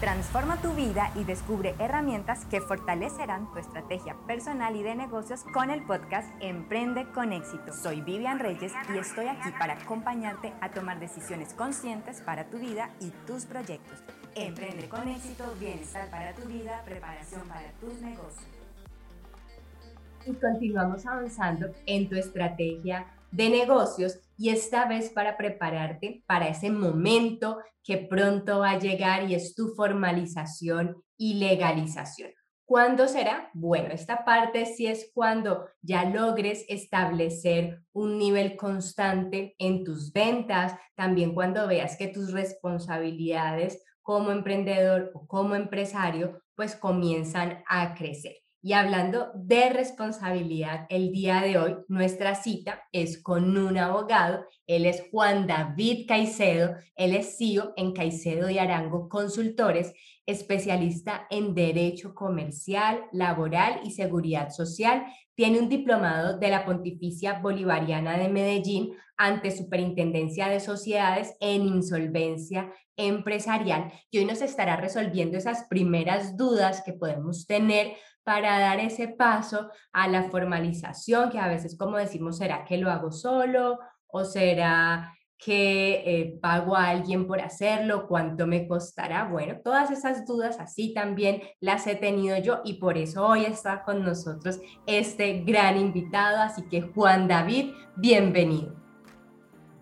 Transforma tu vida y descubre herramientas que fortalecerán tu estrategia personal y de negocios con el podcast Emprende con éxito. Soy Vivian Reyes y estoy aquí para acompañarte a tomar decisiones conscientes para tu vida y tus proyectos. Emprende con éxito, bienestar para tu vida, preparación para tus negocios. Y continuamos avanzando en tu estrategia de negocios y esta vez para prepararte para ese momento que pronto va a llegar y es tu formalización y legalización. ¿Cuándo será? Bueno, esta parte sí es cuando ya logres establecer un nivel constante en tus ventas, también cuando veas que tus responsabilidades como emprendedor o como empresario pues comienzan a crecer. Y hablando de responsabilidad, el día de hoy nuestra cita es con un abogado. Él es Juan David Caicedo. Él es CEO en Caicedo y Arango Consultores, especialista en Derecho Comercial, Laboral y Seguridad Social. Tiene un diplomado de la Pontificia Bolivariana de Medellín ante Superintendencia de Sociedades en Insolvencia Empresarial. Y hoy nos estará resolviendo esas primeras dudas que podemos tener para dar ese paso a la formalización, que a veces como decimos, ¿será que lo hago solo o será que eh, pago a alguien por hacerlo? ¿Cuánto me costará? Bueno, todas esas dudas así también las he tenido yo y por eso hoy está con nosotros este gran invitado. Así que Juan David, bienvenido.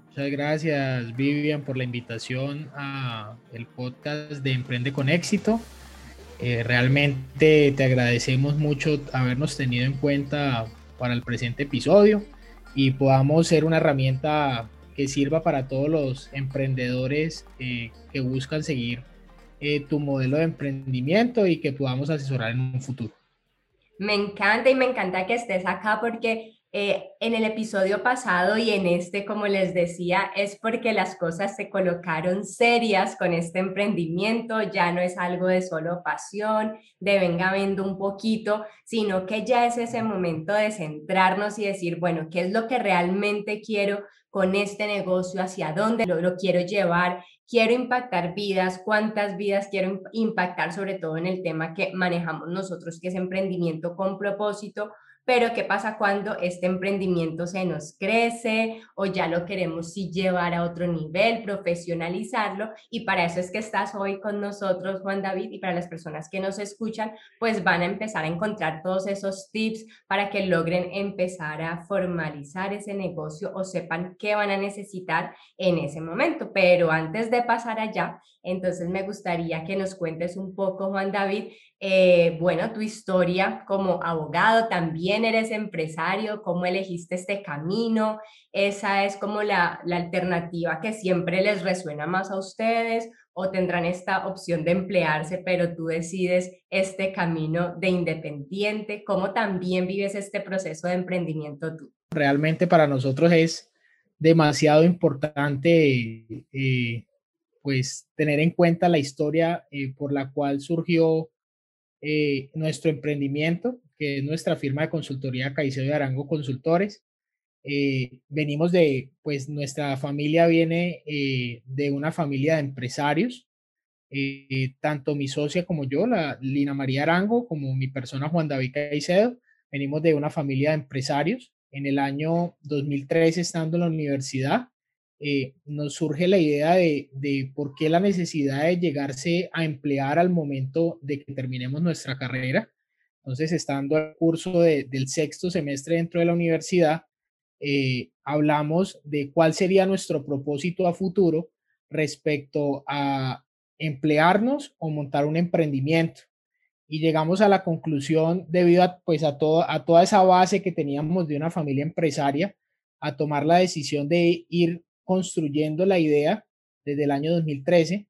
Muchas gracias Vivian por la invitación a el podcast de Emprende con éxito. Eh, realmente te agradecemos mucho habernos tenido en cuenta para el presente episodio y podamos ser una herramienta que sirva para todos los emprendedores eh, que buscan seguir eh, tu modelo de emprendimiento y que podamos asesorar en un futuro. Me encanta y me encanta que estés acá porque eh, en el episodio pasado y en este, como les decía, es porque las cosas se colocaron serias con este emprendimiento, ya no es algo de solo pasión, de venga viendo un poquito, sino que ya es ese momento de centrarnos y decir, bueno, ¿qué es lo que realmente quiero con este negocio? ¿Hacia dónde lo quiero llevar? quiero impactar vidas, cuántas vidas quiero impactar, sobre todo en el tema que manejamos nosotros, que es emprendimiento con propósito, pero ¿qué pasa cuando este emprendimiento se nos crece o ya lo queremos sí llevar a otro nivel, profesionalizarlo? Y para eso es que estás hoy con nosotros, Juan David, y para las personas que nos escuchan, pues van a empezar a encontrar todos esos tips para que logren empezar a formalizar ese negocio o sepan qué van a necesitar en ese momento. Pero antes de pasar allá, entonces me gustaría que nos cuentes un poco, Juan David, eh, bueno, tu historia como abogado, también eres empresario, cómo elegiste este camino, esa es como la, alternativa que siempre les resuena más a ustedes o tendrán esta opción de emplearse, pero tú decides este camino de independiente, cómo también vives este proceso de emprendimiento tú. Realmente para nosotros es demasiado importante eh, pues tener en cuenta la historia eh, por la cual surgió eh, nuestro emprendimiento, que es nuestra firma de consultoría Caicedo de Arango Consultores. Eh, venimos de, pues nuestra familia viene eh, de una familia de empresarios, tanto mi socia como yo, la Lina María Arango, como mi persona Juan David Caicedo, venimos de una familia de empresarios. En el año 2013, estando en la universidad, eh, nos surge la idea de, por qué la necesidad de llegarse a emplear al momento de que terminemos nuestra carrera. Entonces, estando al curso del sexto semestre dentro de la universidad, eh, hablamos de cuál sería nuestro propósito a futuro respecto a emplearnos o montar un emprendimiento. Y llegamos a la conclusión, debido a, pues, a, todo, a toda esa base que teníamos de una familia empresaria, a tomar la decisión de ir construyendo la idea desde el año 2013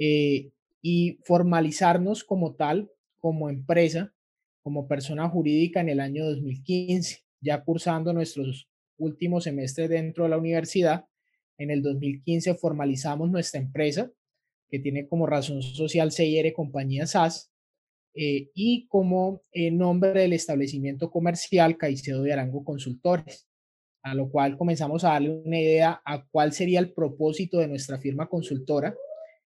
eh, y formalizarnos como tal, como empresa, como persona jurídica en el año 2015, ya cursando nuestros últimos semestres dentro de la universidad. En el 2015 formalizamos nuestra empresa, que tiene como razón social CIR Compañía SAS, eh, y como eh, nombre del establecimiento comercial Caicedo de Arango Consultores a lo cual comenzamos a darle una idea a cuál sería el propósito de nuestra firma consultora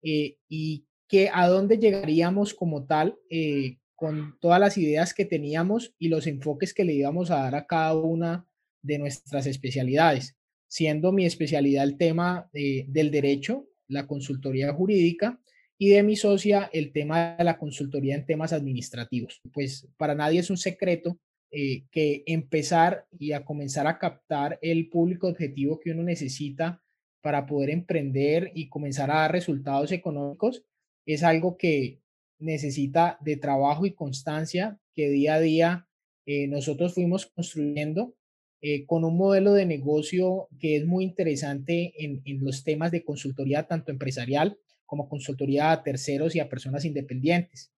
eh, y que a dónde llegaríamos como tal eh, con todas las ideas que teníamos y los enfoques que le íbamos a dar a cada una de nuestras especialidades, siendo mi especialidad el tema del derecho, la consultoría jurídica, y de mi socia el tema de la consultoría en temas administrativos. Pues para nadie es un secreto eh, que empezar y a comenzar a captar el público objetivo que uno necesita para poder emprender y comenzar a dar resultados económicos es algo que necesita de trabajo y constancia que día a día eh, nosotros fuimos construyendo eh, con un modelo de negocio que es muy interesante en, en los temas de consultoría tanto empresarial como consultoría a terceros y a personas independientes.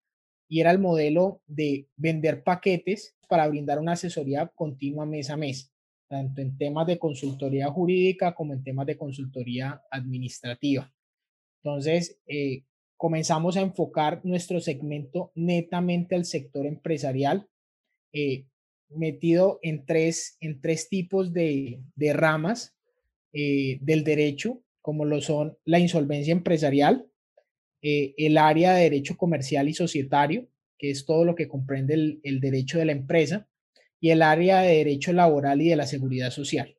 Y era el modelo de vender paquetes para brindar una asesoría continua mes a mes, tanto en temas de consultoría jurídica como en temas de consultoría administrativa. Entonces, eh, comenzamos a enfocar nuestro segmento netamente al sector empresarial, eh, metido en tres, en tres tipos de, ramas eh, del derecho, como lo son la insolvencia empresarial, eh, el área de derecho comercial y societario, que es todo lo que comprende el, derecho de la empresa, y el área de derecho laboral y de la seguridad social.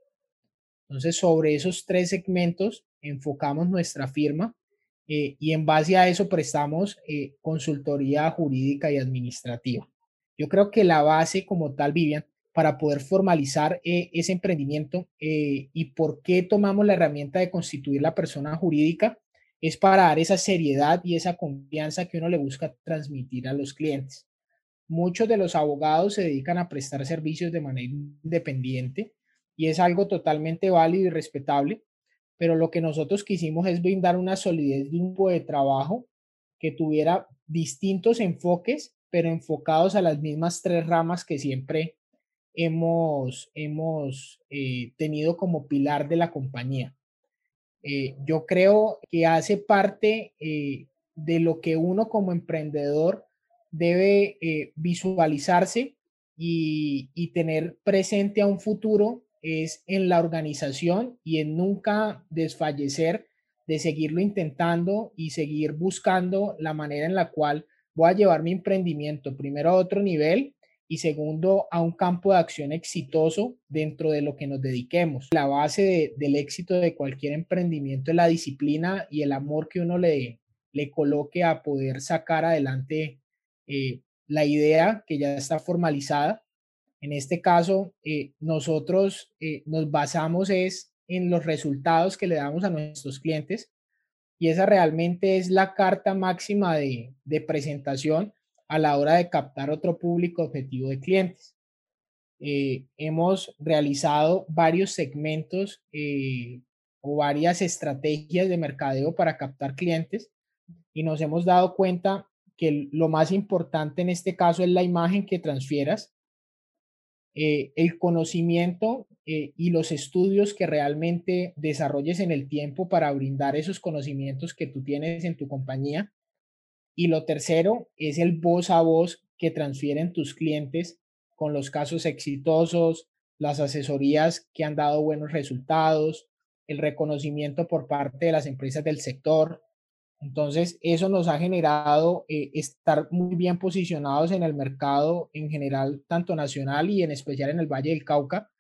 Entonces, sobre esos tres segmentos enfocamos nuestra firma eh, y en base a eso prestamos eh, consultoría jurídica y administrativa. Yo creo que la base como tal, Vivian, para poder formalizar ese emprendimiento y por qué tomamos la herramienta de constituir la persona jurídica es para dar esa seriedad y esa confianza que uno le busca transmitir a los clientes. Muchos de los abogados se dedican a prestar servicios de manera independiente y es algo totalmente válido y respetable, pero lo que nosotros quisimos es brindar una solidez de un grupo de trabajo que tuviera distintos enfoques, pero enfocados a las mismas tres ramas que siempre hemos, hemos eh, tenido como pilar de la compañía. Eh, yo creo que hace parte eh, de lo que uno como emprendedor debe visualizarse y, y tener presente a un futuro es en la organización y en nunca desfallecer de seguirlo intentando y seguir buscando la manera en la cual voy a llevar mi emprendimiento primero a otro nivel y segundo, a un campo de acción exitoso dentro de lo que nos dediquemos. La base del éxito de cualquier emprendimiento es la disciplina y el amor que uno le, le coloque a poder sacar adelante eh, la idea que ya está formalizada. En este caso, eh, nosotros eh, nos basamos es en los resultados que le damos a nuestros clientes y esa realmente es la carta máxima de, de presentación a la hora de captar otro público objetivo de clientes. Eh, hemos realizado varios segmentos eh, o varias estrategias de mercadeo para captar clientes y nos hemos dado cuenta que lo más importante en este caso es la imagen que transfieras, eh, el conocimiento y los estudios que realmente desarrolles en el tiempo para brindar esos conocimientos que tú tienes en tu compañía y lo tercero es el voz a voz que transfieren tus clientes con los casos exitosos, las asesorías que han dado buenos resultados, el reconocimiento por parte de las empresas del sector. Entonces, eso nos ha generado eh, estar muy bien posicionados en el mercado en general, tanto nacional y en especial en el Valle del Cauca,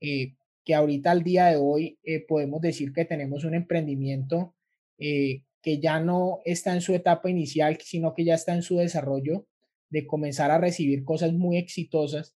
eh, que ahorita al día de hoy eh, podemos decir que tenemos un emprendimiento que ya no está en su etapa inicial, sino que ya está en su desarrollo de comenzar a recibir cosas muy exitosas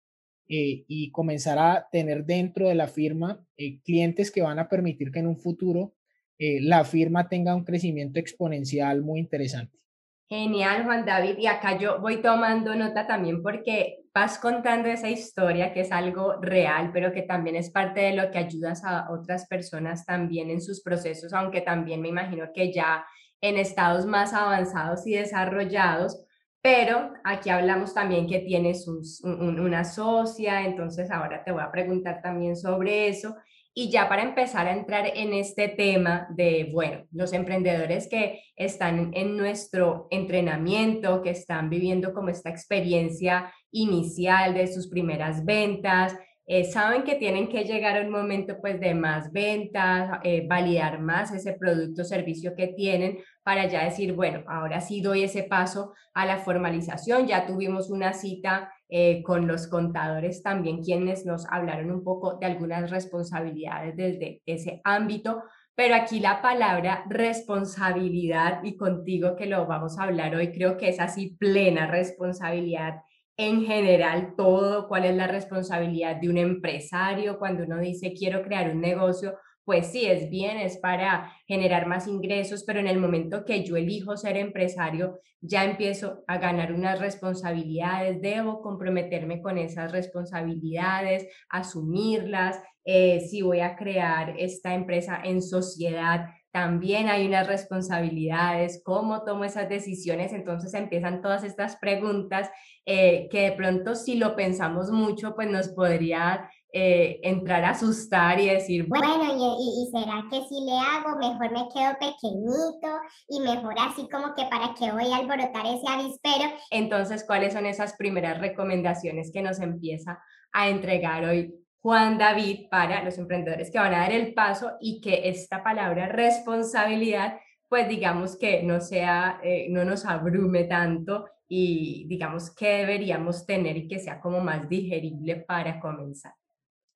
eh, y comenzar a tener dentro de la firma eh, clientes que van a permitir que en un futuro eh, la firma tenga un crecimiento exponencial muy interesante. Genial, Juan David. Y acá yo voy tomando nota también porque vas contando esa historia que es algo real, pero que también es parte de lo que ayudas a otras personas también en sus procesos, aunque también me imagino que ya en estados más avanzados y desarrollados. Pero aquí hablamos también que tienes una socia, entonces ahora te voy a preguntar también sobre eso. Y ya para empezar a entrar en este tema de, bueno, los emprendedores que están en nuestro entrenamiento, que están viviendo como esta experiencia inicial de sus primeras ventas, eh, saben que tienen que llegar a un momento pues de más ventas, eh, validar más ese producto o servicio que tienen para ya decir, bueno, ahora sí doy ese paso a la formalización. Ya tuvimos una cita eh, con los contadores también, quienes nos hablaron un poco de algunas responsabilidades desde ese ámbito. Pero aquí la palabra responsabilidad y contigo que lo vamos a hablar hoy, creo que es así plena responsabilidad en general todo, cuál es la responsabilidad de un empresario cuando uno dice quiero crear un negocio, pues sí, es bien, es para generar más ingresos, pero en el momento que yo elijo ser empresario, ya empiezo a ganar unas responsabilidades, debo comprometerme con esas responsabilidades, asumirlas. Eh, si voy a crear esta empresa en sociedad, también hay unas responsabilidades, cómo tomo esas decisiones, entonces empiezan todas estas preguntas eh, que de pronto si lo pensamos mucho, pues nos podría eh, entrar a asustar y decir, bueno, y, y, será que si le hago, mejor me quedo pequeñito y mejor así como que para que voy a alborotar ese avispero. Entonces, ¿cuáles son esas primeras recomendaciones que nos empieza a entregar hoy Juan David para los emprendedores que van a dar el paso y que esta palabra responsabilidad, pues digamos que no sea, eh, no nos abrume tanto y digamos que deberíamos tener y que sea como más digerible para comenzar.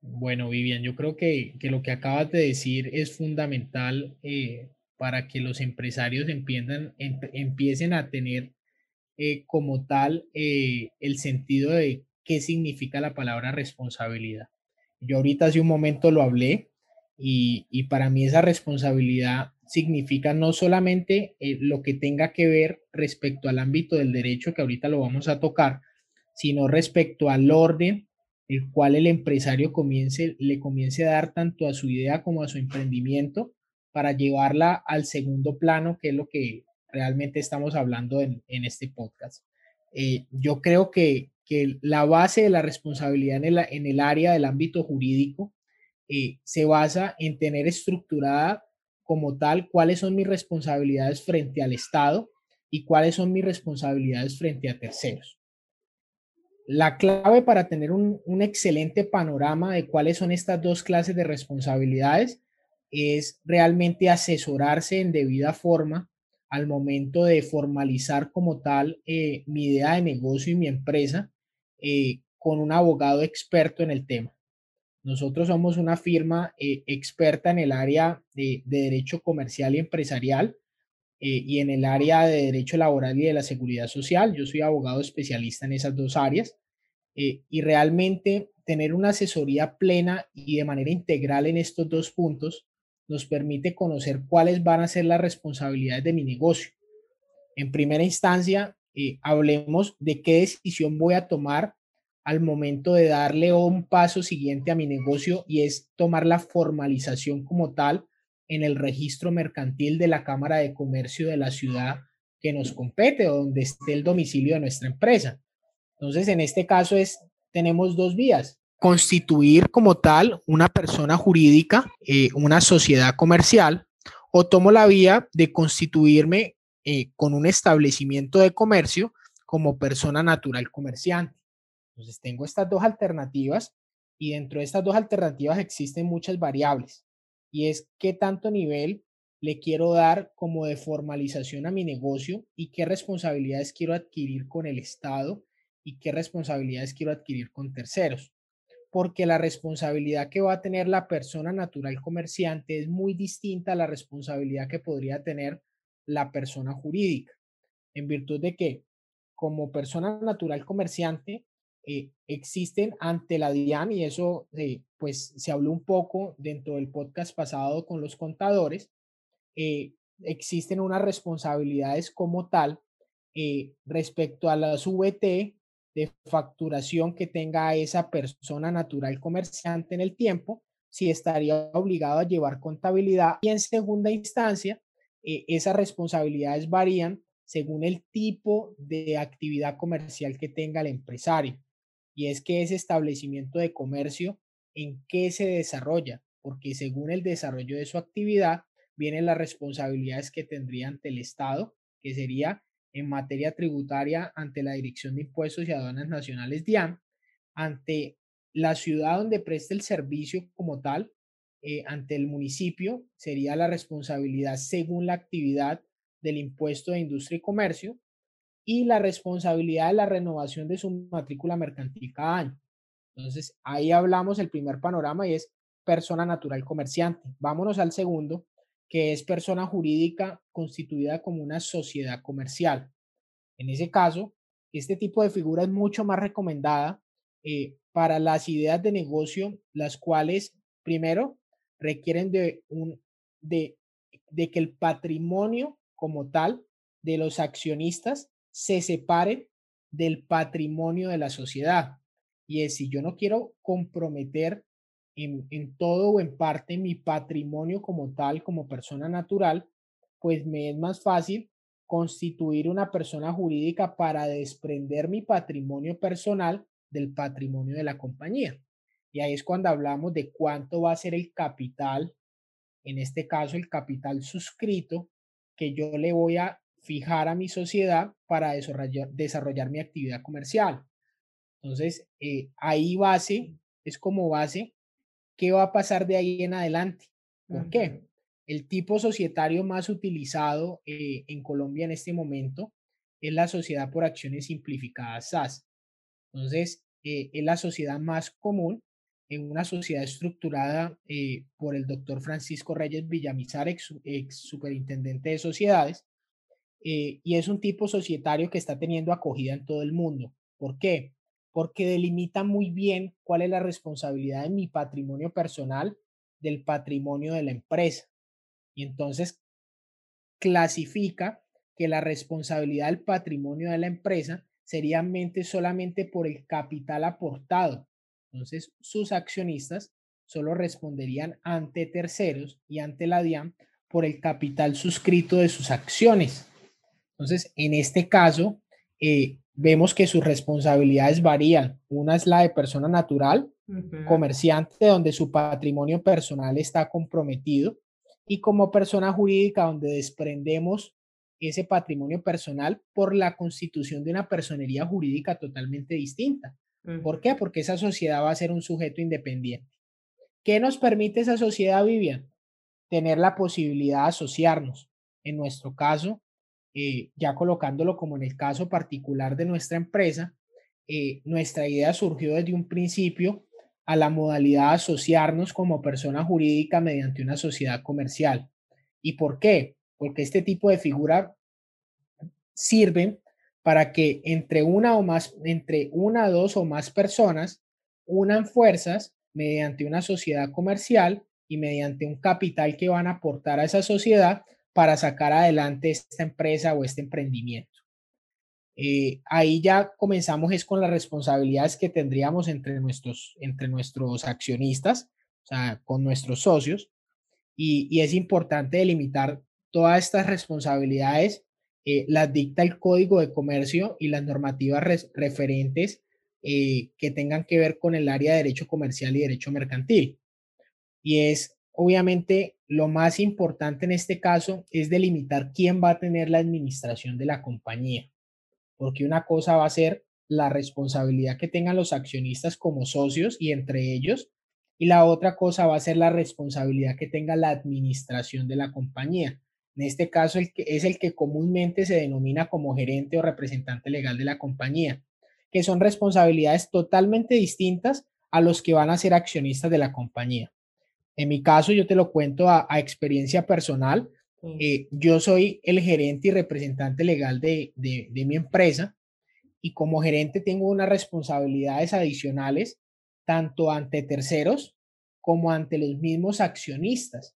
Bueno, Vivian, yo creo que, que lo que acabas de decir es fundamental eh, para que los empresarios empiezan, empiecen a tener eh, como tal eh, el sentido de qué significa la palabra responsabilidad. Yo ahorita hace un momento lo hablé y, y para mí esa responsabilidad significa no solamente lo que tenga que ver respecto al ámbito del derecho, que ahorita lo vamos a tocar, sino respecto al orden el cual el empresario comience, le comience a dar tanto a su idea como a su emprendimiento para llevarla al segundo plano, que es lo que realmente estamos hablando en, este podcast. Eh, yo creo que, que, la base de la responsabilidad en el, en el área del ámbito jurídico eh, se basa en tener estructurada como tal cuáles son mis responsabilidades frente al Estado y cuáles son mis responsabilidades frente a terceros. La clave para tener un, excelente panorama de cuáles son estas dos clases de responsabilidades es realmente asesorarse en debida forma al momento de formalizar como tal eh, mi idea de negocio y mi empresa eh, con un abogado experto en el tema. Nosotros somos una firma eh, experta en el área de, derecho comercial y empresarial eh, y en el área de derecho laboral y de la seguridad social. Yo soy abogado especialista en esas dos áreas eh, y realmente tener una asesoría plena y de manera integral en estos dos puntos nos permite conocer cuáles van a ser las responsabilidades de mi negocio. En primera instancia, hablemos de qué decisión voy a tomar al momento de darle un paso siguiente a mi negocio y es tomar la formalización como tal en el registro mercantil de la Cámara de Comercio de la ciudad que nos compete o donde esté el domicilio de nuestra empresa. Entonces, en este caso es, tenemos dos vías. Constituir como tal una persona jurídica, eh, una sociedad comercial, o tomo la vía de constituirme eh, con un establecimiento de comercio como persona natural comerciante. Entonces tengo estas dos alternativas y dentro de estas dos alternativas existen muchas variables y es qué tanto nivel le quiero dar como de formalización a mi negocio y qué responsabilidades quiero adquirir con el Estado y qué responsabilidades quiero adquirir con terceros. Porque la responsabilidad que va a tener la persona natural comerciante es muy distinta a la responsabilidad que podría tener la persona jurídica. En virtud de que como persona natural comerciante eh, existen ante la DIAN y eso eh, pues se habló un poco dentro del podcast pasado con los contadores, eh, existen unas responsabilidades como tal respecto a las VT de facturación que tenga esa persona natural comerciante en el tiempo, si estaría obligado a llevar contabilidad y en segunda instancia, esas responsabilidades varían según el tipo de actividad comercial que tenga el empresario y es que ese establecimiento de comercio, ¿en qué se desarrolla? Porque según el desarrollo de su actividad, vienen las responsabilidades que tendría ante el Estado, que sería en materia tributaria ante la Dirección de Impuestos y Aduanas Nacionales DIAN, ante la ciudad donde preste el servicio como tal eh, ante el municipio sería la responsabilidad según la actividad del impuesto de industria y comercio y la responsabilidad de la renovación de su matrícula mercantil cada año. Entonces, ahí hablamos el primer panorama y es persona natural comerciante. Vámonos al segundo, que es persona jurídica constituida como una sociedad comercial. En ese caso, este tipo de figura es mucho más recomendada eh, para las ideas de negocio, las cuales, primero, requieren de, un, de, de que el patrimonio como tal de los accionistas se separe del patrimonio de la sociedad. Y es si yo no quiero comprometer en, en, todo o en parte mi patrimonio como tal, como persona natural, pues me es más fácil constituir una persona jurídica para desprender mi patrimonio personal del patrimonio de la compañía. Y ahí es cuando hablamos de cuánto va a ser el capital, en este caso el capital suscrito, que yo le voy a fijar a mi sociedad para desarrollar, desarrollar mi actividad comercial. Entonces, eh, ahí base, es como base, ¿qué va a pasar de ahí en adelante? ¿Por qué? El tipo societario más utilizado eh, en Colombia en este momento es la sociedad por acciones simplificadas SAS. Entonces, eh, es la sociedad más común en una sociedad estructurada eh, por el doctor Francisco Reyes Villamizar, ex, superintendente de sociedades, eh, y es un tipo societario que está teniendo acogida en todo el mundo. ¿Por qué? Porque delimita muy bien cuál es la responsabilidad de mi patrimonio personal del patrimonio de la empresa. Y entonces clasifica que la responsabilidad del patrimonio de la empresa sería solamente por el capital aportado. Entonces, sus accionistas solo responderían ante terceros y ante la DIAN por el capital suscrito de sus acciones. Entonces, en este caso, eh, vemos que sus responsabilidades varían. Una es la de persona natural, comerciante, donde su patrimonio personal está comprometido, y como persona jurídica, donde desprendemos ese patrimonio personal por la constitución de una personería jurídica totalmente distinta. ¿Por qué? Porque esa sociedad va a ser un sujeto independiente. ¿Qué nos permite esa sociedad, Vivian? Tener la posibilidad de asociarnos. En nuestro caso, eh, ya colocándolo como en el caso particular de nuestra empresa, eh, nuestra idea surgió desde un principio a la modalidad de asociarnos como persona jurídica mediante una sociedad comercial. ¿Y por qué? porque este tipo de figura sirve para que entre una o más, entre una, dos o más personas unan fuerzas mediante una sociedad comercial y mediante un capital que van a aportar a esa sociedad para sacar adelante esta empresa o este emprendimiento. Eh, ahí ya comenzamos es con las responsabilidades que tendríamos entre nuestros, entre nuestros accionistas, o sea, con nuestros socios, y, es importante delimitar Todas estas responsabilidades eh, las dicta el Código de Comercio y las normativas referentes eh, que tengan que ver con el área de derecho comercial y derecho mercantil. Y es, obviamente, lo más importante en este caso es delimitar quién va a tener la administración de la compañía, porque una cosa va a ser la responsabilidad que tengan los accionistas como socios y entre ellos, y la otra cosa va a ser la responsabilidad que tenga la administración de la compañía. En este caso es el que comúnmente se denomina como gerente o representante legal de la compañía, que son responsabilidades totalmente distintas a los que van a ser accionistas de la compañía. En mi caso, yo te lo cuento a, experiencia personal. Eh, yo soy el gerente y representante legal de, de, de mi empresa y como gerente tengo unas responsabilidades adicionales tanto ante terceros como ante los mismos accionistas.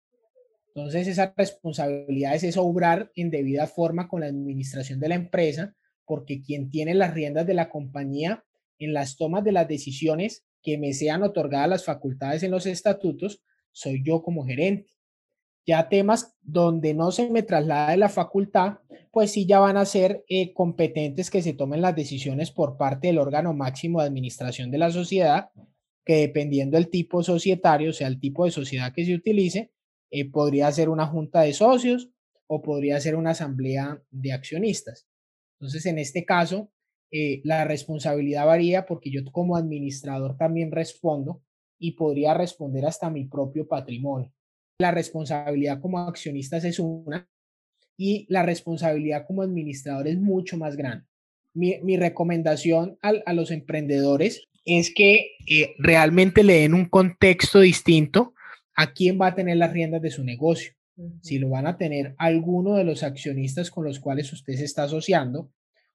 Entonces, esa responsabilidad es obrar en debida forma con la administración de la empresa, porque quien tiene las riendas de la compañía en las tomas de las decisiones que me sean otorgadas las facultades en los estatutos, soy yo como gerente. Ya temas donde no se me traslada la facultad, pues sí ya van a ser eh, competentes que se tomen las decisiones por parte del órgano máximo de administración de la sociedad, que dependiendo del tipo societario, o sea, el tipo de sociedad que se utilice, eh, podría ser una junta de socios o podría ser una asamblea de accionistas. Entonces, en este caso, eh, la responsabilidad varía porque yo como administrador también respondo y podría responder hasta mi propio patrimonio. La responsabilidad como accionistas es una y la responsabilidad como administrador es mucho más grande. Mi, recomendación a, los emprendedores es que eh, realmente le den un contexto distinto a quién va a tener las riendas de su negocio. Si lo van a tener alguno de los accionistas con los cuales usted se está asociando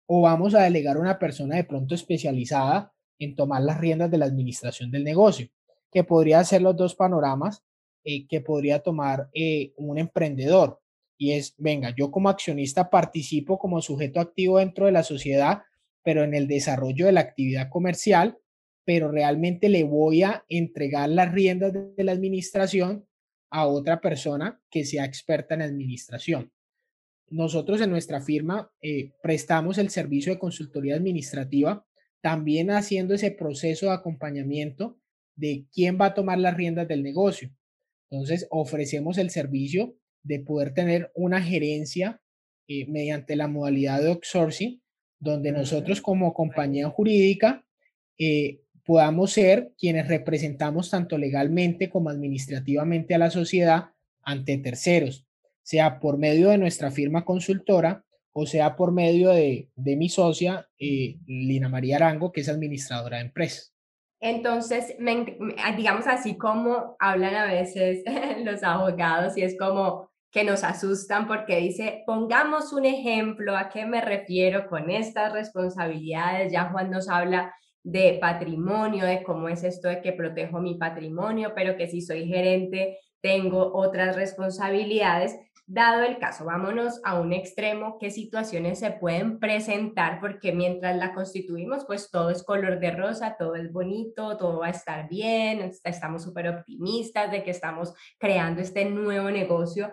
o vamos a delegar a una persona de pronto especializada en tomar las riendas de la administración del negocio, que podría ser los dos panoramas eh, que podría tomar eh, un emprendedor. Y es, venga, yo como accionista participo como sujeto activo dentro de la sociedad, pero en el desarrollo de la actividad comercial, pero realmente le voy a entregar las riendas de la administración a otra persona que sea experta en administración nosotros en nuestra firma eh, prestamos el servicio de consultoría administrativa, también haciendo ese proceso de acompañamiento de quién va a tomar las riendas del negocio. Entonces, ofrecemos el servicio de poder tener una gerencia eh, mediante la modalidad de outsourcing, donde nosotros como compañía jurídica eh, podamos ser quienes representamos tanto legalmente como administrativamente a la sociedad ante terceros sea por medio de nuestra firma consultora o sea por medio de, mi socia, eh, Lina María Arango, que es administradora de empresas. Entonces, ah, digamos así como hablan a veces los abogados y es como que nos asustan porque dice, pongamos un ejemplo, ¿a qué me refiero con estas responsabilidades? Ya Juan nos habla de patrimonio, de cómo es esto de que protejo mi patrimonio, pero que si soy gerente tengo otras responsabilidades. Dado el caso, vámonos a un extremo, qué situaciones se pueden presentar, porque mientras la constituimos, pues todo es color de rosa, todo es bonito, todo va a estar bien, estamos súper optimistas de que estamos creando este nuevo negocio,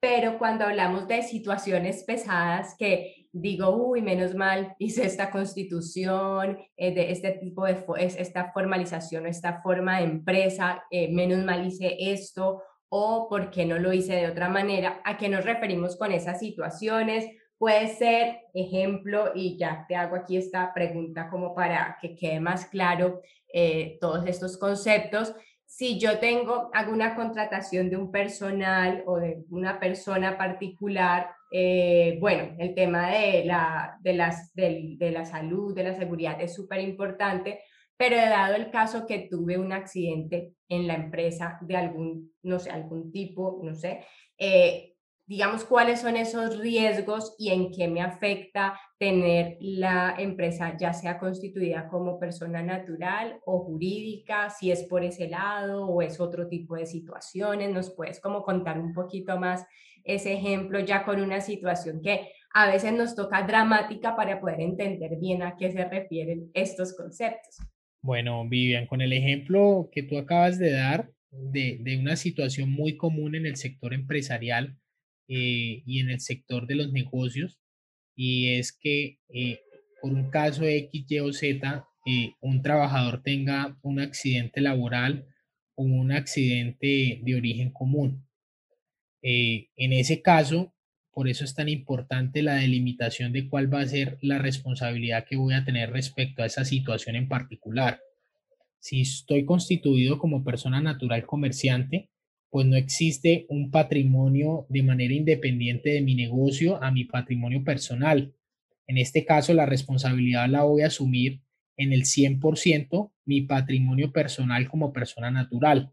pero cuando hablamos de situaciones pesadas que digo, uy, menos mal hice esta constitución, eh, de este tipo de, esta formalización, esta forma de empresa, eh, menos mal hice esto, o por qué no lo hice de otra manera. ¿A qué nos referimos con esas situaciones? Puede ser ejemplo, y ya te hago aquí esta pregunta como para que quede más claro eh, todos estos conceptos. Si yo tengo, hago una contratación de un personal o de una persona particular, eh, bueno, el tema de la, de, las, de, de la salud, de la seguridad es súper importante, pero dado el caso que tuve un accidente en la empresa de algún, no sé, algún tipo, no sé, eh, digamos cuáles son esos riesgos y en qué me afecta tener la empresa ya sea constituida como persona natural o jurídica, si es por ese lado o es otro tipo de situaciones, nos puedes como contar un poquito más ese ejemplo ya con una situación que a veces nos toca dramática para poder entender bien a qué se refieren estos conceptos. Bueno, Vivian, con el ejemplo que tú acabas de dar de, una situación muy común en el sector empresarial eh, y en el sector de los negocios, y es que eh, por un caso X, Y o Z, eh, un trabajador tenga un accidente laboral o un accidente de origen común. en ese caso, por eso es tan importante la delimitación de cuál va a ser la responsabilidad que voy a tener respecto a esa situación en particular. Si estoy constituido como persona natural comerciante, pues no existe un patrimonio de manera independiente de mi negocio a mi patrimonio personal. En este caso, la responsabilidad la voy a asumir en el 100% mi patrimonio personal como persona natural.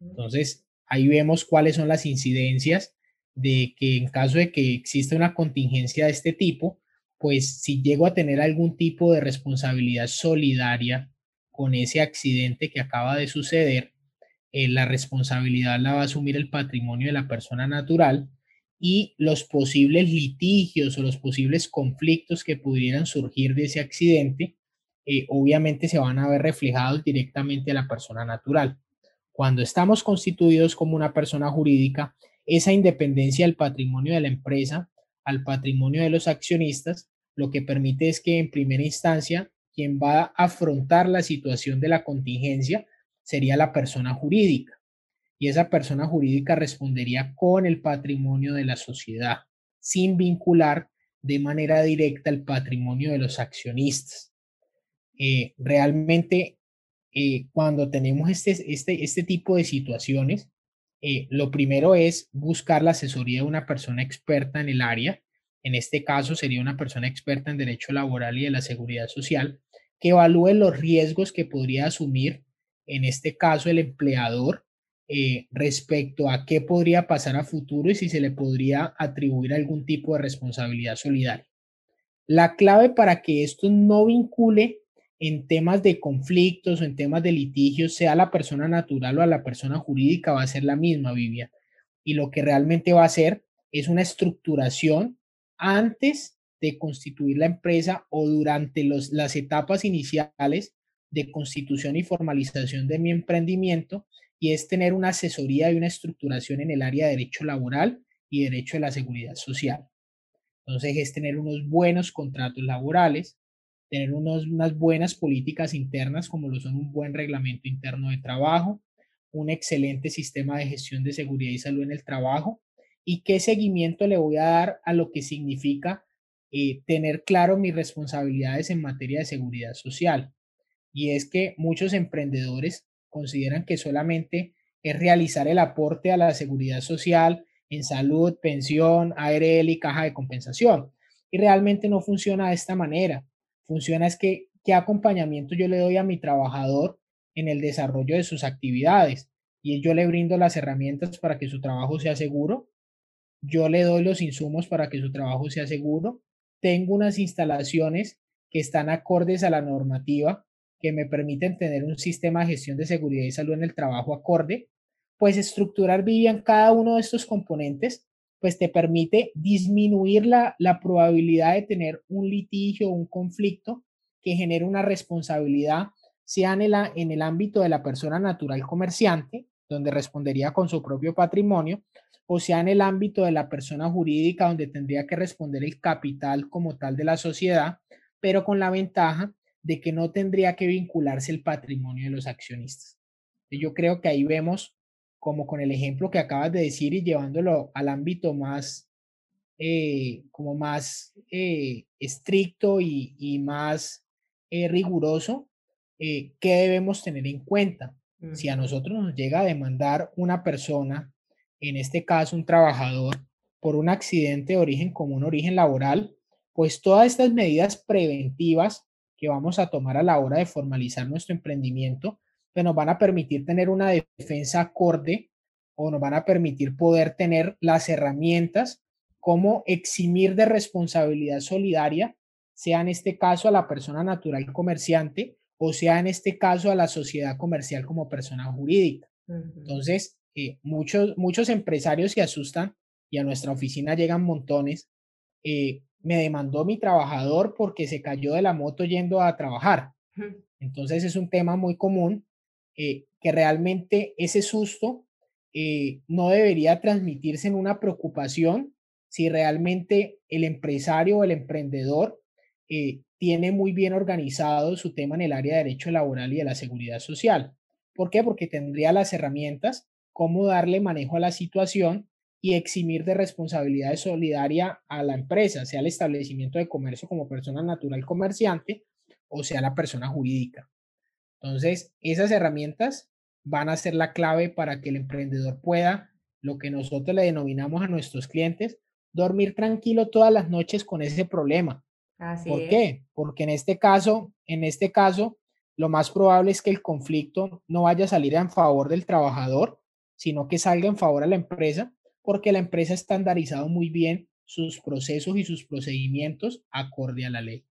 Entonces, ahí vemos cuáles son las incidencias de que en caso de que exista una contingencia de este tipo, pues si llego a tener algún tipo de responsabilidad solidaria con ese accidente que acaba de suceder, eh, la responsabilidad la va a asumir el patrimonio de la persona natural y los posibles litigios o los posibles conflictos que pudieran surgir de ese accidente, eh, obviamente se van a ver reflejados directamente a la persona natural. Cuando estamos constituidos como una persona jurídica, esa independencia del patrimonio de la empresa al patrimonio de los accionistas, lo que permite es que en primera instancia quien va a afrontar la situación de la contingencia sería la persona jurídica y esa persona jurídica respondería con el patrimonio de la sociedad sin vincular de manera directa el patrimonio de los accionistas. Eh, realmente, eh, cuando tenemos este, este, este tipo de situaciones, eh, lo primero es buscar la asesoría de una persona experta en el área. En este caso sería una persona experta en derecho laboral y de la seguridad social que evalúe los riesgos que podría asumir, en este caso, el empleador eh, respecto a qué podría pasar a futuro y si se le podría atribuir algún tipo de responsabilidad solidaria. La clave para que esto no vincule en temas de conflictos o en temas de litigios, sea la persona natural o a la persona jurídica, va a ser la misma, Vivian. Y lo que realmente va a hacer es una estructuración antes de constituir la empresa o durante los, las etapas iniciales de constitución y formalización de mi emprendimiento y es tener una asesoría y una estructuración en el área de derecho laboral y derecho de la seguridad social. Entonces es tener unos buenos contratos laborales, tener unos, unas buenas políticas internas como lo son un buen reglamento interno de trabajo, un excelente sistema de gestión de seguridad y salud en el trabajo y qué seguimiento le voy a dar a lo que significa eh, tener claro mis responsabilidades en materia de seguridad social. Y es que muchos emprendedores consideran que solamente es realizar el aporte a la seguridad social en salud, pensión, ARL y caja de compensación. Y realmente no funciona de esta manera. Funciona es que qué acompañamiento yo le doy a mi trabajador en el desarrollo de sus actividades. Y yo le brindo las herramientas para que su trabajo sea seguro. Yo le doy los insumos para que su trabajo sea seguro. Tengo unas instalaciones que están acordes a la normativa que me permiten tener un sistema de gestión de seguridad y salud en el trabajo acorde, pues estructurar Vivian cada uno de estos componentes, pues te permite disminuir la, la probabilidad de tener un litigio o un conflicto que genere una responsabilidad, sea en el, en el ámbito de la persona natural comerciante, donde respondería con su propio patrimonio, o sea en el ámbito de la persona jurídica, donde tendría que responder el capital como tal de la sociedad, pero con la ventaja de que no tendría que vincularse el patrimonio de los accionistas. Yo creo que ahí vemos, como con el ejemplo que acabas de decir y llevándolo al ámbito más, eh, como más eh, estricto y, más eh, riguroso, ¿qué debemos tener en cuenta? Si a nosotros nos llega a demandar una persona, en este caso un trabajador, por un accidente de origen común, origen laboral, pues todas estas medidas preventivas que vamos a tomar a la hora de formalizar nuestro emprendimiento, pues nos van a permitir tener una defensa acorde o nos van a permitir poder tener las herramientas como eximir de responsabilidad solidaria, sea en este caso a la persona natural comerciante o sea en este caso a la sociedad comercial como persona jurídica. Entonces, eh, muchos, muchos empresarios se asustan y a nuestra oficina llegan montones eh, me demandó mi trabajador porque se cayó de la moto yendo a trabajar. Entonces es un tema muy común eh, que realmente ese susto eh, no debería transmitirse en una preocupación si realmente el empresario o el emprendedor eh, tiene muy bien organizado su tema en el área de derecho laboral y de la seguridad social. ¿Por qué? Porque tendría las herramientas, cómo darle manejo a la situación y eximir de responsabilidad solidaria a la empresa, sea el establecimiento de comercio como persona natural comerciante o sea la persona jurídica. Entonces, esas herramientas van a ser la clave para que el emprendedor pueda, lo que nosotros le denominamos a nuestros clientes, dormir tranquilo todas las noches con ese problema. ¿Por qué? Porque en este caso, en este caso, lo más probable es que el conflicto no vaya a salir en favor del trabajador, sino que salga en favor a la empresa porque la empresa ha estandarizado muy bien sus procesos y sus procedimientos acorde a la ley.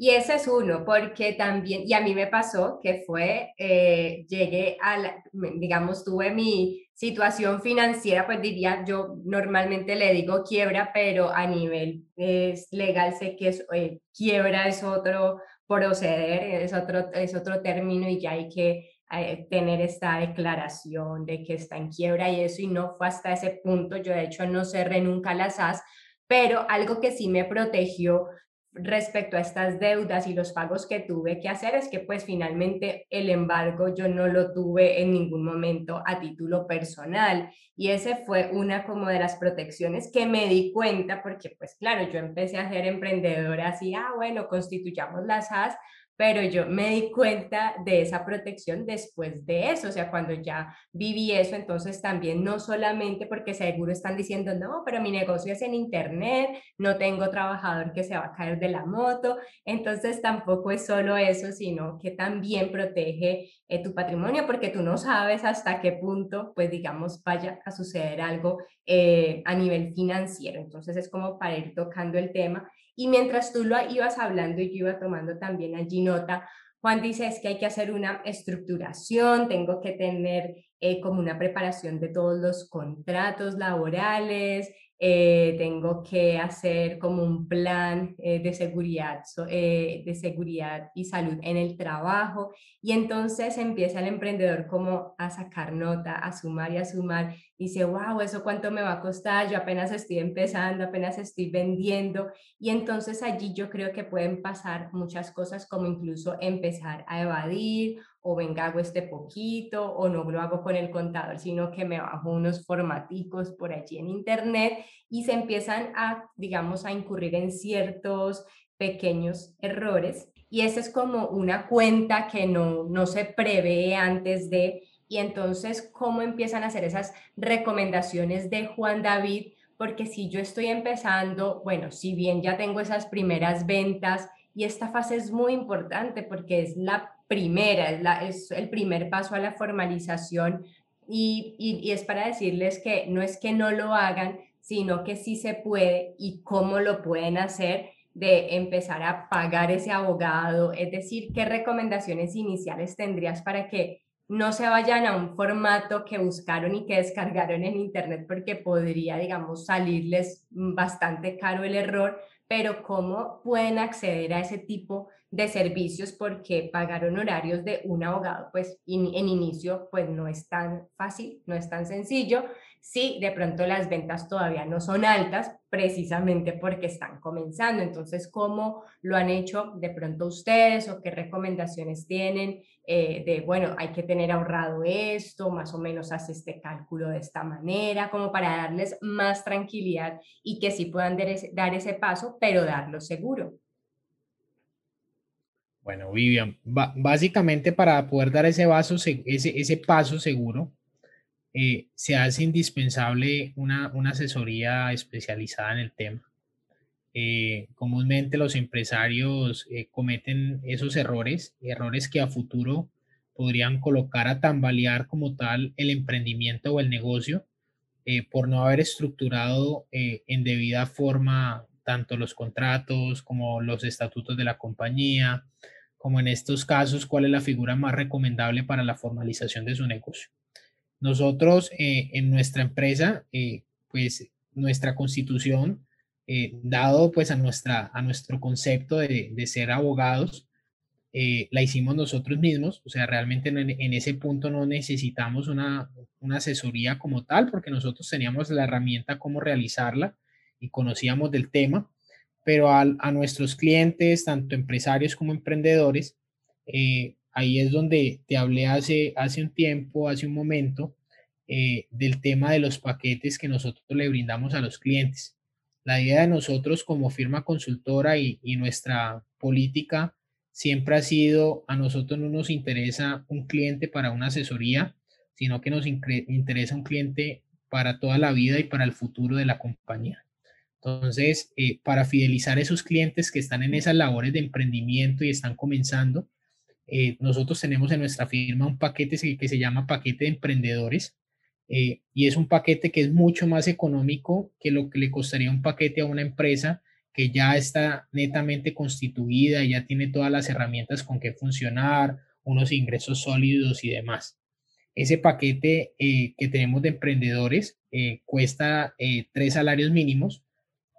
Y ese es uno, porque también, y a mí me pasó que fue, eh, llegué a, digamos, tuve mi situación financiera, pues diría, yo normalmente le digo quiebra, pero a nivel es legal sé que es, eh, quiebra es otro proceder, es otro, es otro término y ya hay que eh, tener esta declaración de que está en quiebra y eso, y no fue hasta ese punto. Yo de hecho no cerré nunca las AS, pero algo que sí me protegió respecto a estas deudas y los pagos que tuve que hacer es que pues finalmente el embargo yo no lo tuve en ningún momento a título personal. Y ese fue una como de las protecciones que me di cuenta porque pues claro, yo empecé a ser emprendedora así, ah bueno, constituyamos las AS, pero yo me di cuenta de esa protección después de eso, o sea, cuando ya viví eso, entonces también no solamente porque seguro están diciendo, no, pero mi negocio es en Internet, no tengo trabajador que se va a caer de la moto, entonces tampoco es solo eso, sino que también protege eh, tu patrimonio porque tú no sabes hasta qué punto, pues digamos, vaya a suceder algo eh, a nivel financiero, entonces es como para ir tocando el tema y mientras tú lo ibas hablando y yo iba tomando también allí nota, Juan dice es que hay que hacer una estructuración, tengo que tener eh, como una preparación de todos los contratos laborales, eh, tengo que hacer como un plan eh, de, seguridad, de seguridad y salud en el trabajo. Y entonces empieza el emprendedor como a sacar nota, a sumar y a sumar dice, wow, ¿eso cuánto me va a costar? Yo apenas estoy empezando, apenas estoy vendiendo. Y entonces allí yo creo que pueden pasar muchas cosas como incluso empezar a evadir o venga, hago este poquito o no lo hago con el contador, sino que me bajo unos formaticos por allí en internet y se empiezan a, digamos, a incurrir en ciertos pequeños errores. Y esa es como una cuenta que no, no se prevé antes de y entonces cómo empiezan a hacer esas recomendaciones de Juan David, porque si yo estoy empezando, bueno, si bien ya tengo esas primeras ventas y esta fase es muy importante porque es la primera, es, el primer paso a la formalización y, y, es para decirles que no es que no lo hagan, sino que sí se puede y cómo lo pueden hacer de empezar a pagar ese abogado, es decir, qué recomendaciones iniciales tendrías para que no se vayan a un formato que buscaron y que descargaron en Internet porque podría, digamos, salirles bastante caro el error, pero cómo pueden acceder a ese tipo de servicios porque pagar honorarios de un abogado, pues en inicio, pues no es tan fácil, no es tan sencillo. Sí, de pronto las ventas todavía no son altas, precisamente porque están comenzando. Entonces, ¿cómo lo han hecho de pronto ustedes o qué recomendaciones tienen eh, de, bueno, hay que tener ahorrado esto, más o menos hace este cálculo de esta manera, como para darles más tranquilidad y que sí puedan dar ese, paso, pero darlo seguro? Bueno, Vivian, básicamente para poder dar ese, ese, ese paso seguro, eh, se hace indispensable una, una, asesoría especializada en el tema. Eh, comúnmente los empresarios eh, cometen esos errores, errores que a futuro podrían colocar a tambalear como tal el emprendimiento o el negocio por no haber estructurado en debida forma tanto los contratos como los estatutos de la compañía, como en estos casos, cuál es la figura más recomendable para la formalización de su negocio. Nosotros eh, en nuestra empresa, eh, pues nuestra constitución, eh, dado pues a, nuestra, a nuestro concepto de, de ser abogados, la hicimos nosotros mismos, o sea, realmente en, en ese punto no necesitamos una, una, asesoría como tal, porque nosotros teníamos la herramienta cómo realizarla y conocíamos del tema, pero a, a nuestros clientes, tanto empresarios como emprendedores, ahí es donde te hablé hace, hace un tiempo, hace un momento, eh, del tema de los paquetes que nosotros le brindamos a los clientes. La idea de nosotros como firma consultora y, nuestra política siempre ha sido, a nosotros no nos interesa un cliente para una asesoría, sino que nos interesa un cliente para toda la vida y para el futuro de la compañía. Entonces, eh, para fidelizar a esos clientes que están en esas labores de emprendimiento y están comenzando, eh, nosotros tenemos en nuestra firma un paquete que se llama paquete de emprendedores eh, y es un paquete que es mucho más económico que lo que le costaría un paquete a una empresa que ya está netamente constituida ya tiene todas las herramientas con que funcionar, unos ingresos sólidos y demás. Ese paquete eh, que tenemos de emprendedores cuesta tres salarios mínimos,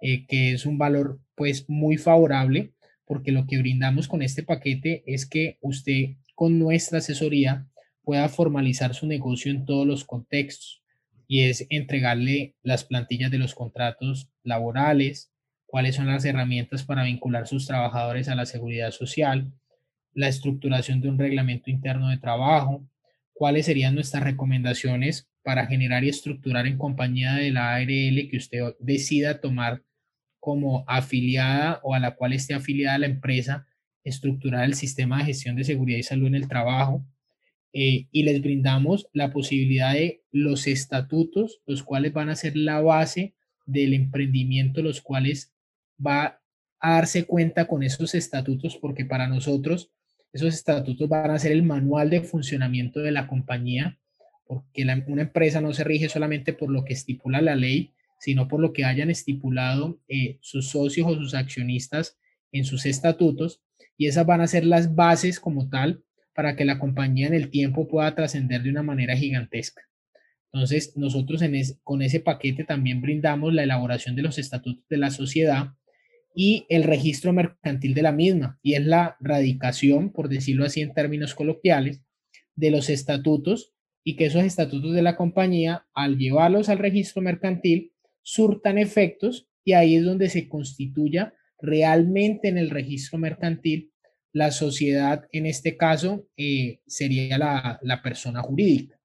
que es un valor pues muy favorable porque lo que brindamos con este paquete es que usted con nuestra asesoría pueda formalizar su negocio en todos los contextos y es entregarle las plantillas de los contratos laborales, cuáles son las herramientas para vincular sus trabajadores a la seguridad social, la estructuración de un reglamento interno de trabajo, cuáles serían nuestras recomendaciones para generar y estructurar en compañía de la ARL que usted decida tomar como afiliada o a la cual esté afiliada la empresa, estructurar el sistema de gestión de seguridad y salud en el trabajo. Eh, y les brindamos la posibilidad de los estatutos, los cuales van a ser la base del emprendimiento, los cuales va a darse cuenta con esos estatutos, porque para nosotros esos estatutos van a ser el manual de funcionamiento de la compañía, porque una empresa no se rige solamente por lo que estipula la ley, sino por lo que hayan estipulado eh, sus socios o sus accionistas en sus estatutos, y esas van a ser las bases como tal para que la compañía en el tiempo pueda trascender de una manera gigantesca. Entonces, nosotros en con ese paquete también brindamos la elaboración de los estatutos de la sociedad, y el registro mercantil de la misma, y es la radicación, por decirlo así en términos coloquiales, de los estatutos y que esos estatutos de la compañía, al llevarlos al registro mercantil, surtan efectos y ahí es donde se constituya realmente en el registro mercantil la sociedad, en este caso, eh, sería la, la persona jurídica.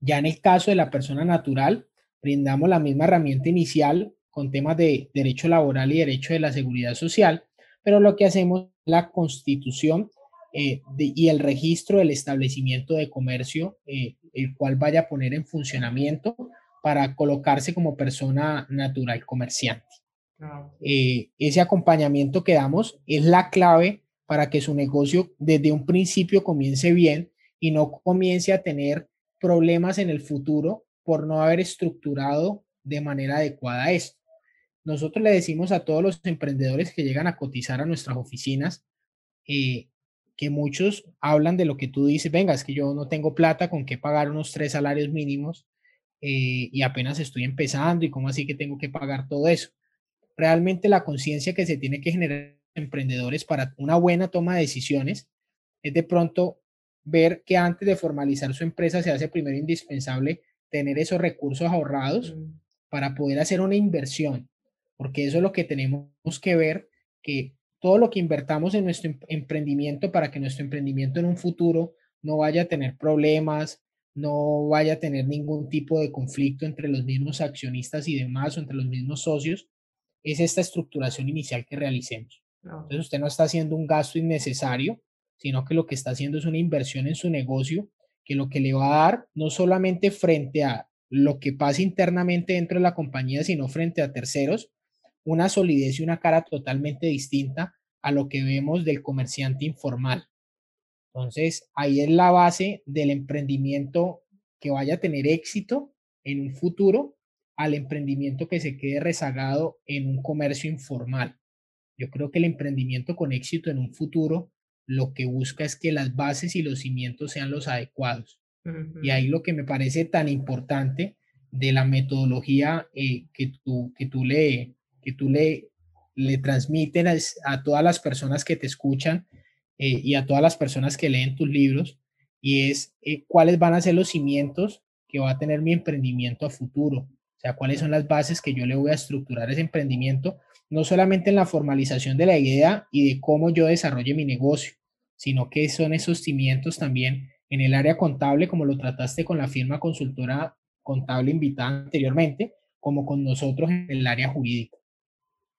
Ya en el caso de la persona natural, brindamos la misma herramienta inicial con temas de derecho laboral y derecho de la seguridad social, pero lo que hacemos es la constitución eh, y el registro del establecimiento de comercio, eh, el cual vaya a poner en funcionamiento para colocarse como persona natural comerciante. Ah, eh, ese acompañamiento que damos es la clave para que su negocio desde un principio comience bien y no comience a tener problemas en el futuro por no haber estructurado de manera adecuada esto. Nosotros le decimos a todos los emprendedores que llegan a cotizar a nuestras oficinas eh, que muchos hablan de lo que tú dices, venga, es que yo no tengo plata con qué pagar unos tres salarios mínimos eh, y apenas estoy empezando y cómo así que tengo que pagar todo eso. Realmente la conciencia que se tiene que generar emprendedores para una buena toma de decisiones es de pronto ver que antes de formalizar su empresa se hace primero indispensable tener esos recursos ahorrados mm. para poder hacer una inversión porque eso es lo que tenemos que ver, que todo lo que invertamos en nuestro em, emprendimiento para que nuestro emprendimiento en un futuro no vaya a tener problemas, no vaya a tener ningún tipo de conflicto entre los mismos accionistas y demás o entre los mismos socios, es esta estructuración inicial que realicemos. Entonces usted no está haciendo un gasto innecesario, sino que lo que está haciendo es una inversión en su negocio que lo que le va a dar no solamente frente a lo que pasa internamente dentro de la compañía, sino frente a terceros, una solidez y una cara totalmente distinta a lo que vemos del comerciante informal. Entonces, ahí es la base del emprendimiento que vaya a tener éxito en un futuro al emprendimiento que se quede rezagado en un comercio informal. Yo creo que el emprendimiento con éxito en un futuro lo que busca es que las bases y los cimientos sean los adecuados. Y ahí lo que me parece tan importante de la metodología eh, que, tú, que tú le, que tú le, le transmiten a, todas las personas que te escuchan eh, y a todas las personas que leen tus libros, y es eh, cuáles van a ser los cimientos que va a tener mi emprendimiento a futuro. O sea, cuáles son las bases que yo le voy a estructurar ese emprendimiento, no solamente en la formalización de la idea y de cómo yo desarrolle mi negocio, sino que son esos cimientos también en el área contable, como lo trataste con la firma consultora contable invitada anteriormente, como con nosotros en el área jurídica.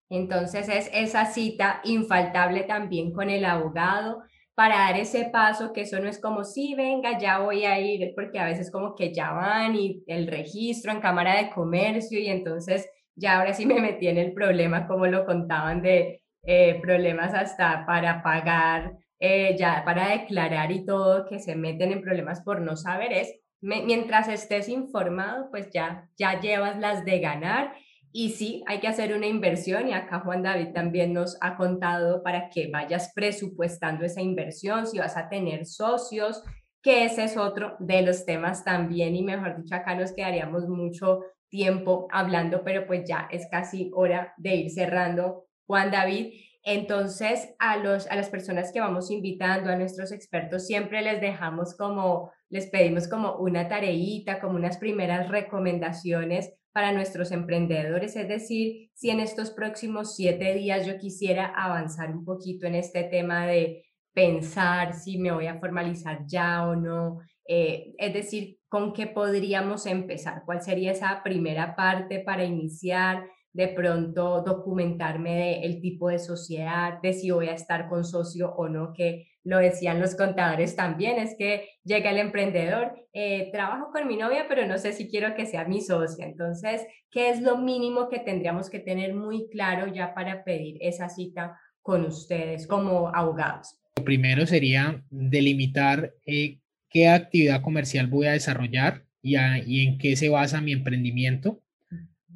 Entonces es esa cita infaltable también con el abogado para dar ese paso, que eso no es como, sí, venga, ya voy a ir, porque a veces como que ya van y el registro en Cámara de Comercio y entonces ya ahora sí me metí en el problema, como lo contaban, de eh, problemas hasta para pagar, eh, ya para declarar y todo, que se meten en problemas por no saber, es mientras estés informado, pues ya, ya llevas las de ganar. Y sí, hay que hacer una inversión y acá Juan David también nos ha contado para que vayas presupuestando esa inversión, si vas a tener socios, que ese es otro de los temas también y mejor dicho, acá nos quedaríamos mucho tiempo hablando, pero pues ya es casi hora de ir cerrando, Juan David. Entonces, a, los, a las personas que vamos invitando, a nuestros expertos, siempre les dejamos como, les pedimos como una tareita, como unas primeras recomendaciones para nuestros emprendedores, es decir, si en estos próximos siete días yo quisiera avanzar un poquito en este tema de pensar si me voy a formalizar ya o no, eh, es decir, con qué podríamos empezar, cuál sería esa primera parte para iniciar, de pronto documentarme del tipo de sociedad, de si voy a estar con socio o no, que lo decían los contadores también, es que llega el emprendedor, eh, trabajo con mi novia, pero no sé si quiero que sea mi socia. Entonces, ¿qué es lo mínimo que tendríamos que tener muy claro ya para pedir esa cita con ustedes como abogados? Lo primero sería delimitar eh, qué actividad comercial voy a desarrollar y, y en qué se basa mi emprendimiento.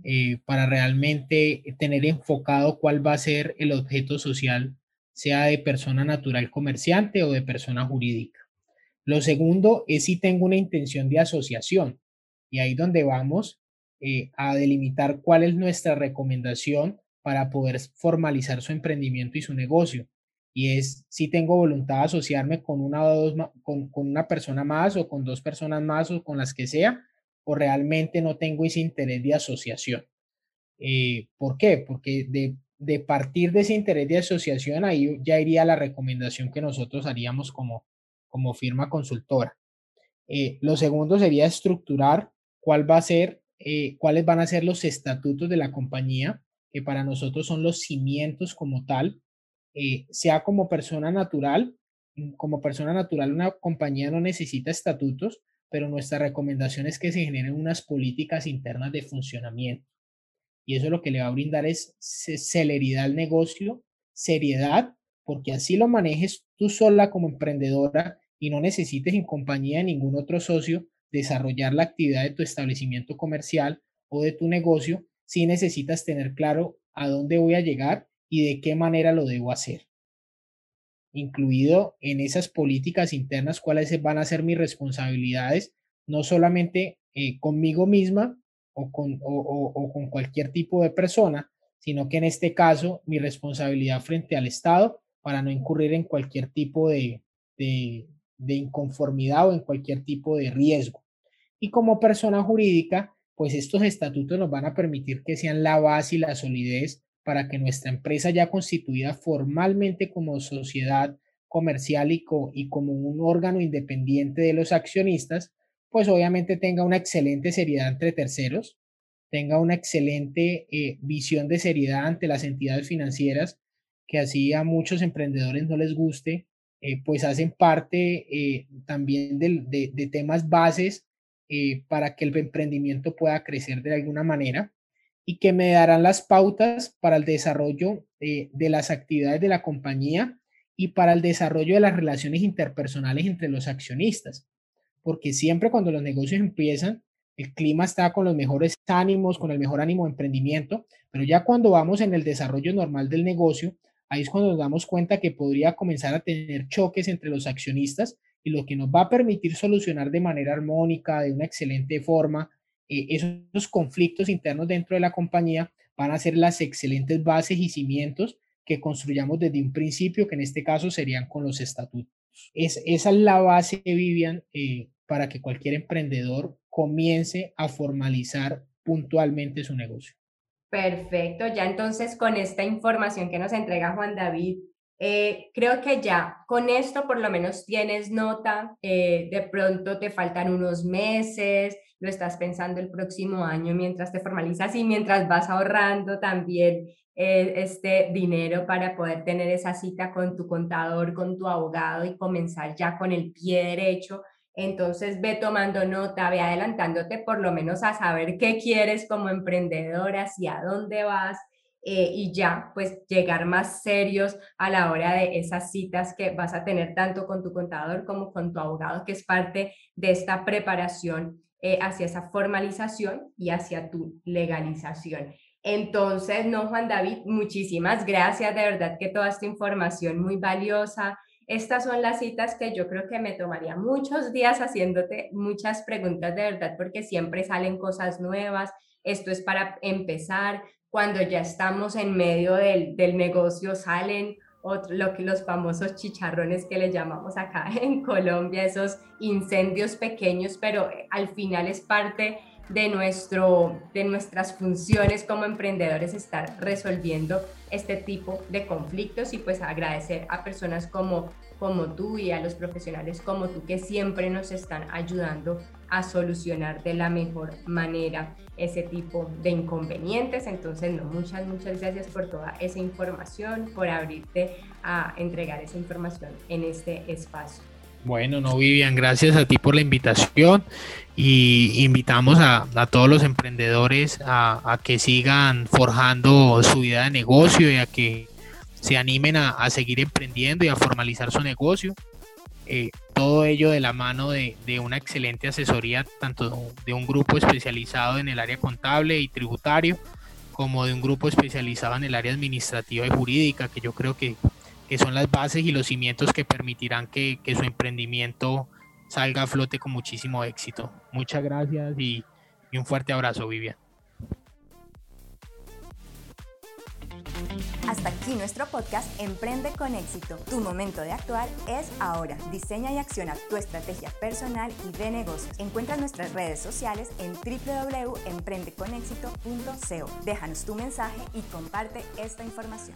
Eh, para realmente tener enfocado cuál va a ser el objeto social, sea de persona natural comerciante o de persona jurídica. Lo segundo es si tengo una intención de asociación y ahí donde vamos eh, a delimitar cuál es nuestra recomendación para poder formalizar su emprendimiento y su negocio. Y es si tengo voluntad de asociarme con una, o dos, con, con una persona más o con dos personas más o con las que sea, o realmente no tengo ese interés de asociación. Eh, ¿Por qué? Porque de, de, partir de ese interés de asociación, ahí ya iría la recomendación que nosotros haríamos como, como firma consultora. Eh, lo segundo sería estructurar cuál va a ser, eh, cuáles van a ser los estatutos de la compañía, que para nosotros son los cimientos como tal, sea como persona natural, como persona natural una compañía no necesita estatutos, pero nuestra recomendación es que se generen unas políticas internas de funcionamiento. Y eso lo que le va a brindar es celeridad al negocio, seriedad, porque así lo manejes tú sola como emprendedora y no necesites en compañía de ningún otro socio desarrollar la actividad de tu establecimiento comercial o de tu negocio, si necesitas tener claro a dónde voy a llegar y de qué manera lo debo hacer incluido en esas políticas internas cuáles van a ser mis responsabilidades, no solamente eh, conmigo misma o con, o, con cualquier tipo de persona, sino que en este caso mi responsabilidad frente al Estado para no incurrir en cualquier tipo de, de, de inconformidad o en cualquier tipo de riesgo. Y como persona jurídica, pues estos estatutos nos van a permitir que sean la base y la solidez para que nuestra empresa ya constituida formalmente como sociedad comercial y, como un órgano independiente de los accionistas, pues obviamente tenga una excelente seriedad entre terceros, tenga una excelente eh, visión de seriedad ante las entidades financieras, que así a muchos emprendedores no les guste, eh, pues hacen parte eh, también de, de, temas bases para que el emprendimiento pueda crecer de alguna manera y que me darán las pautas para el desarrollo eh, de las actividades de la compañía y para el desarrollo de las relaciones interpersonales entre los accionistas. Porque siempre cuando los negocios empiezan, el clima está con los mejores ánimos, con el mejor ánimo de emprendimiento, pero ya cuando vamos en el desarrollo normal del negocio, ahí es cuando nos damos cuenta que podría comenzar a tener choques entre los accionistas y lo que nos va a permitir solucionar de manera armónica, de una excelente forma, eh, esos conflictos internos dentro de la compañía van a ser las excelentes bases y cimientos que construyamos desde un principio, que en este caso serían con los estatutos. Es, esa es la base, Vivian, eh, para que cualquier emprendedor comience a formalizar puntualmente su negocio. Perfecto, ya entonces con esta información que nos entrega Juan David, eh, creo que ya con esto por lo menos tienes nota, de pronto te faltan unos meses, lo estás pensando el próximo año mientras te formalizas y mientras vas ahorrando también eh, este dinero para poder tener esa cita con tu contador, con tu abogado y comenzar ya con el pie derecho. Entonces ve tomando nota, ve adelantándote por lo menos a saber qué quieres como emprendedor, hacia dónde vas eh, y ya pues llegar más serios a la hora de esas citas que vas a tener tanto con tu contador como con tu abogado, que es parte de esta preparación eh, hacia esa formalización y hacia tu legalización. Entonces, no, Juan David, muchísimas gracias, de verdad que toda esta información muy valiosa. Estas son las citas que yo creo que me tomaría muchos días haciéndote muchas preguntas de verdad porque siempre salen cosas nuevas. Esto es para empezar. Cuando ya estamos en medio del, del negocio salen lo que los famosos chicharrones que le llamamos acá en Colombia, esos incendios pequeños, pero eh, al final es parte de, nuestro, de nuestras funciones como emprendedores estar resolviendo este tipo de conflictos y pues agradecer a personas como, como tú y a los profesionales como tú que siempre nos están ayudando a solucionar de la mejor manera ese tipo de inconvenientes. Entonces, no, muchas, muchas gracias por toda esa información, por abrirte a entregar esa información en este espacio. Bueno, no, Vivian, gracias a ti por la invitación y invitamos a, todos los emprendedores a, que sigan forjando su vida de negocio y a que se animen a, seguir emprendiendo y a formalizar su negocio. Eh, todo ello de la mano de, de, una excelente asesoría, tanto de un grupo especializado en el área contable y tributario, como de un grupo especializado en el área administrativa y jurídica, que yo creo que que son las bases y los cimientos que permitirán que, su emprendimiento salga a flote con muchísimo éxito. Muchas gracias y, y un fuerte abrazo, Vivian. Hasta aquí nuestro podcast Emprende con éxito. Tu momento de actuar es ahora. Diseña y acciona tu estrategia personal y de negocios. Encuentra nuestras redes sociales en www.emprendeconexito.co. Déjanos tu mensaje y comparte esta información.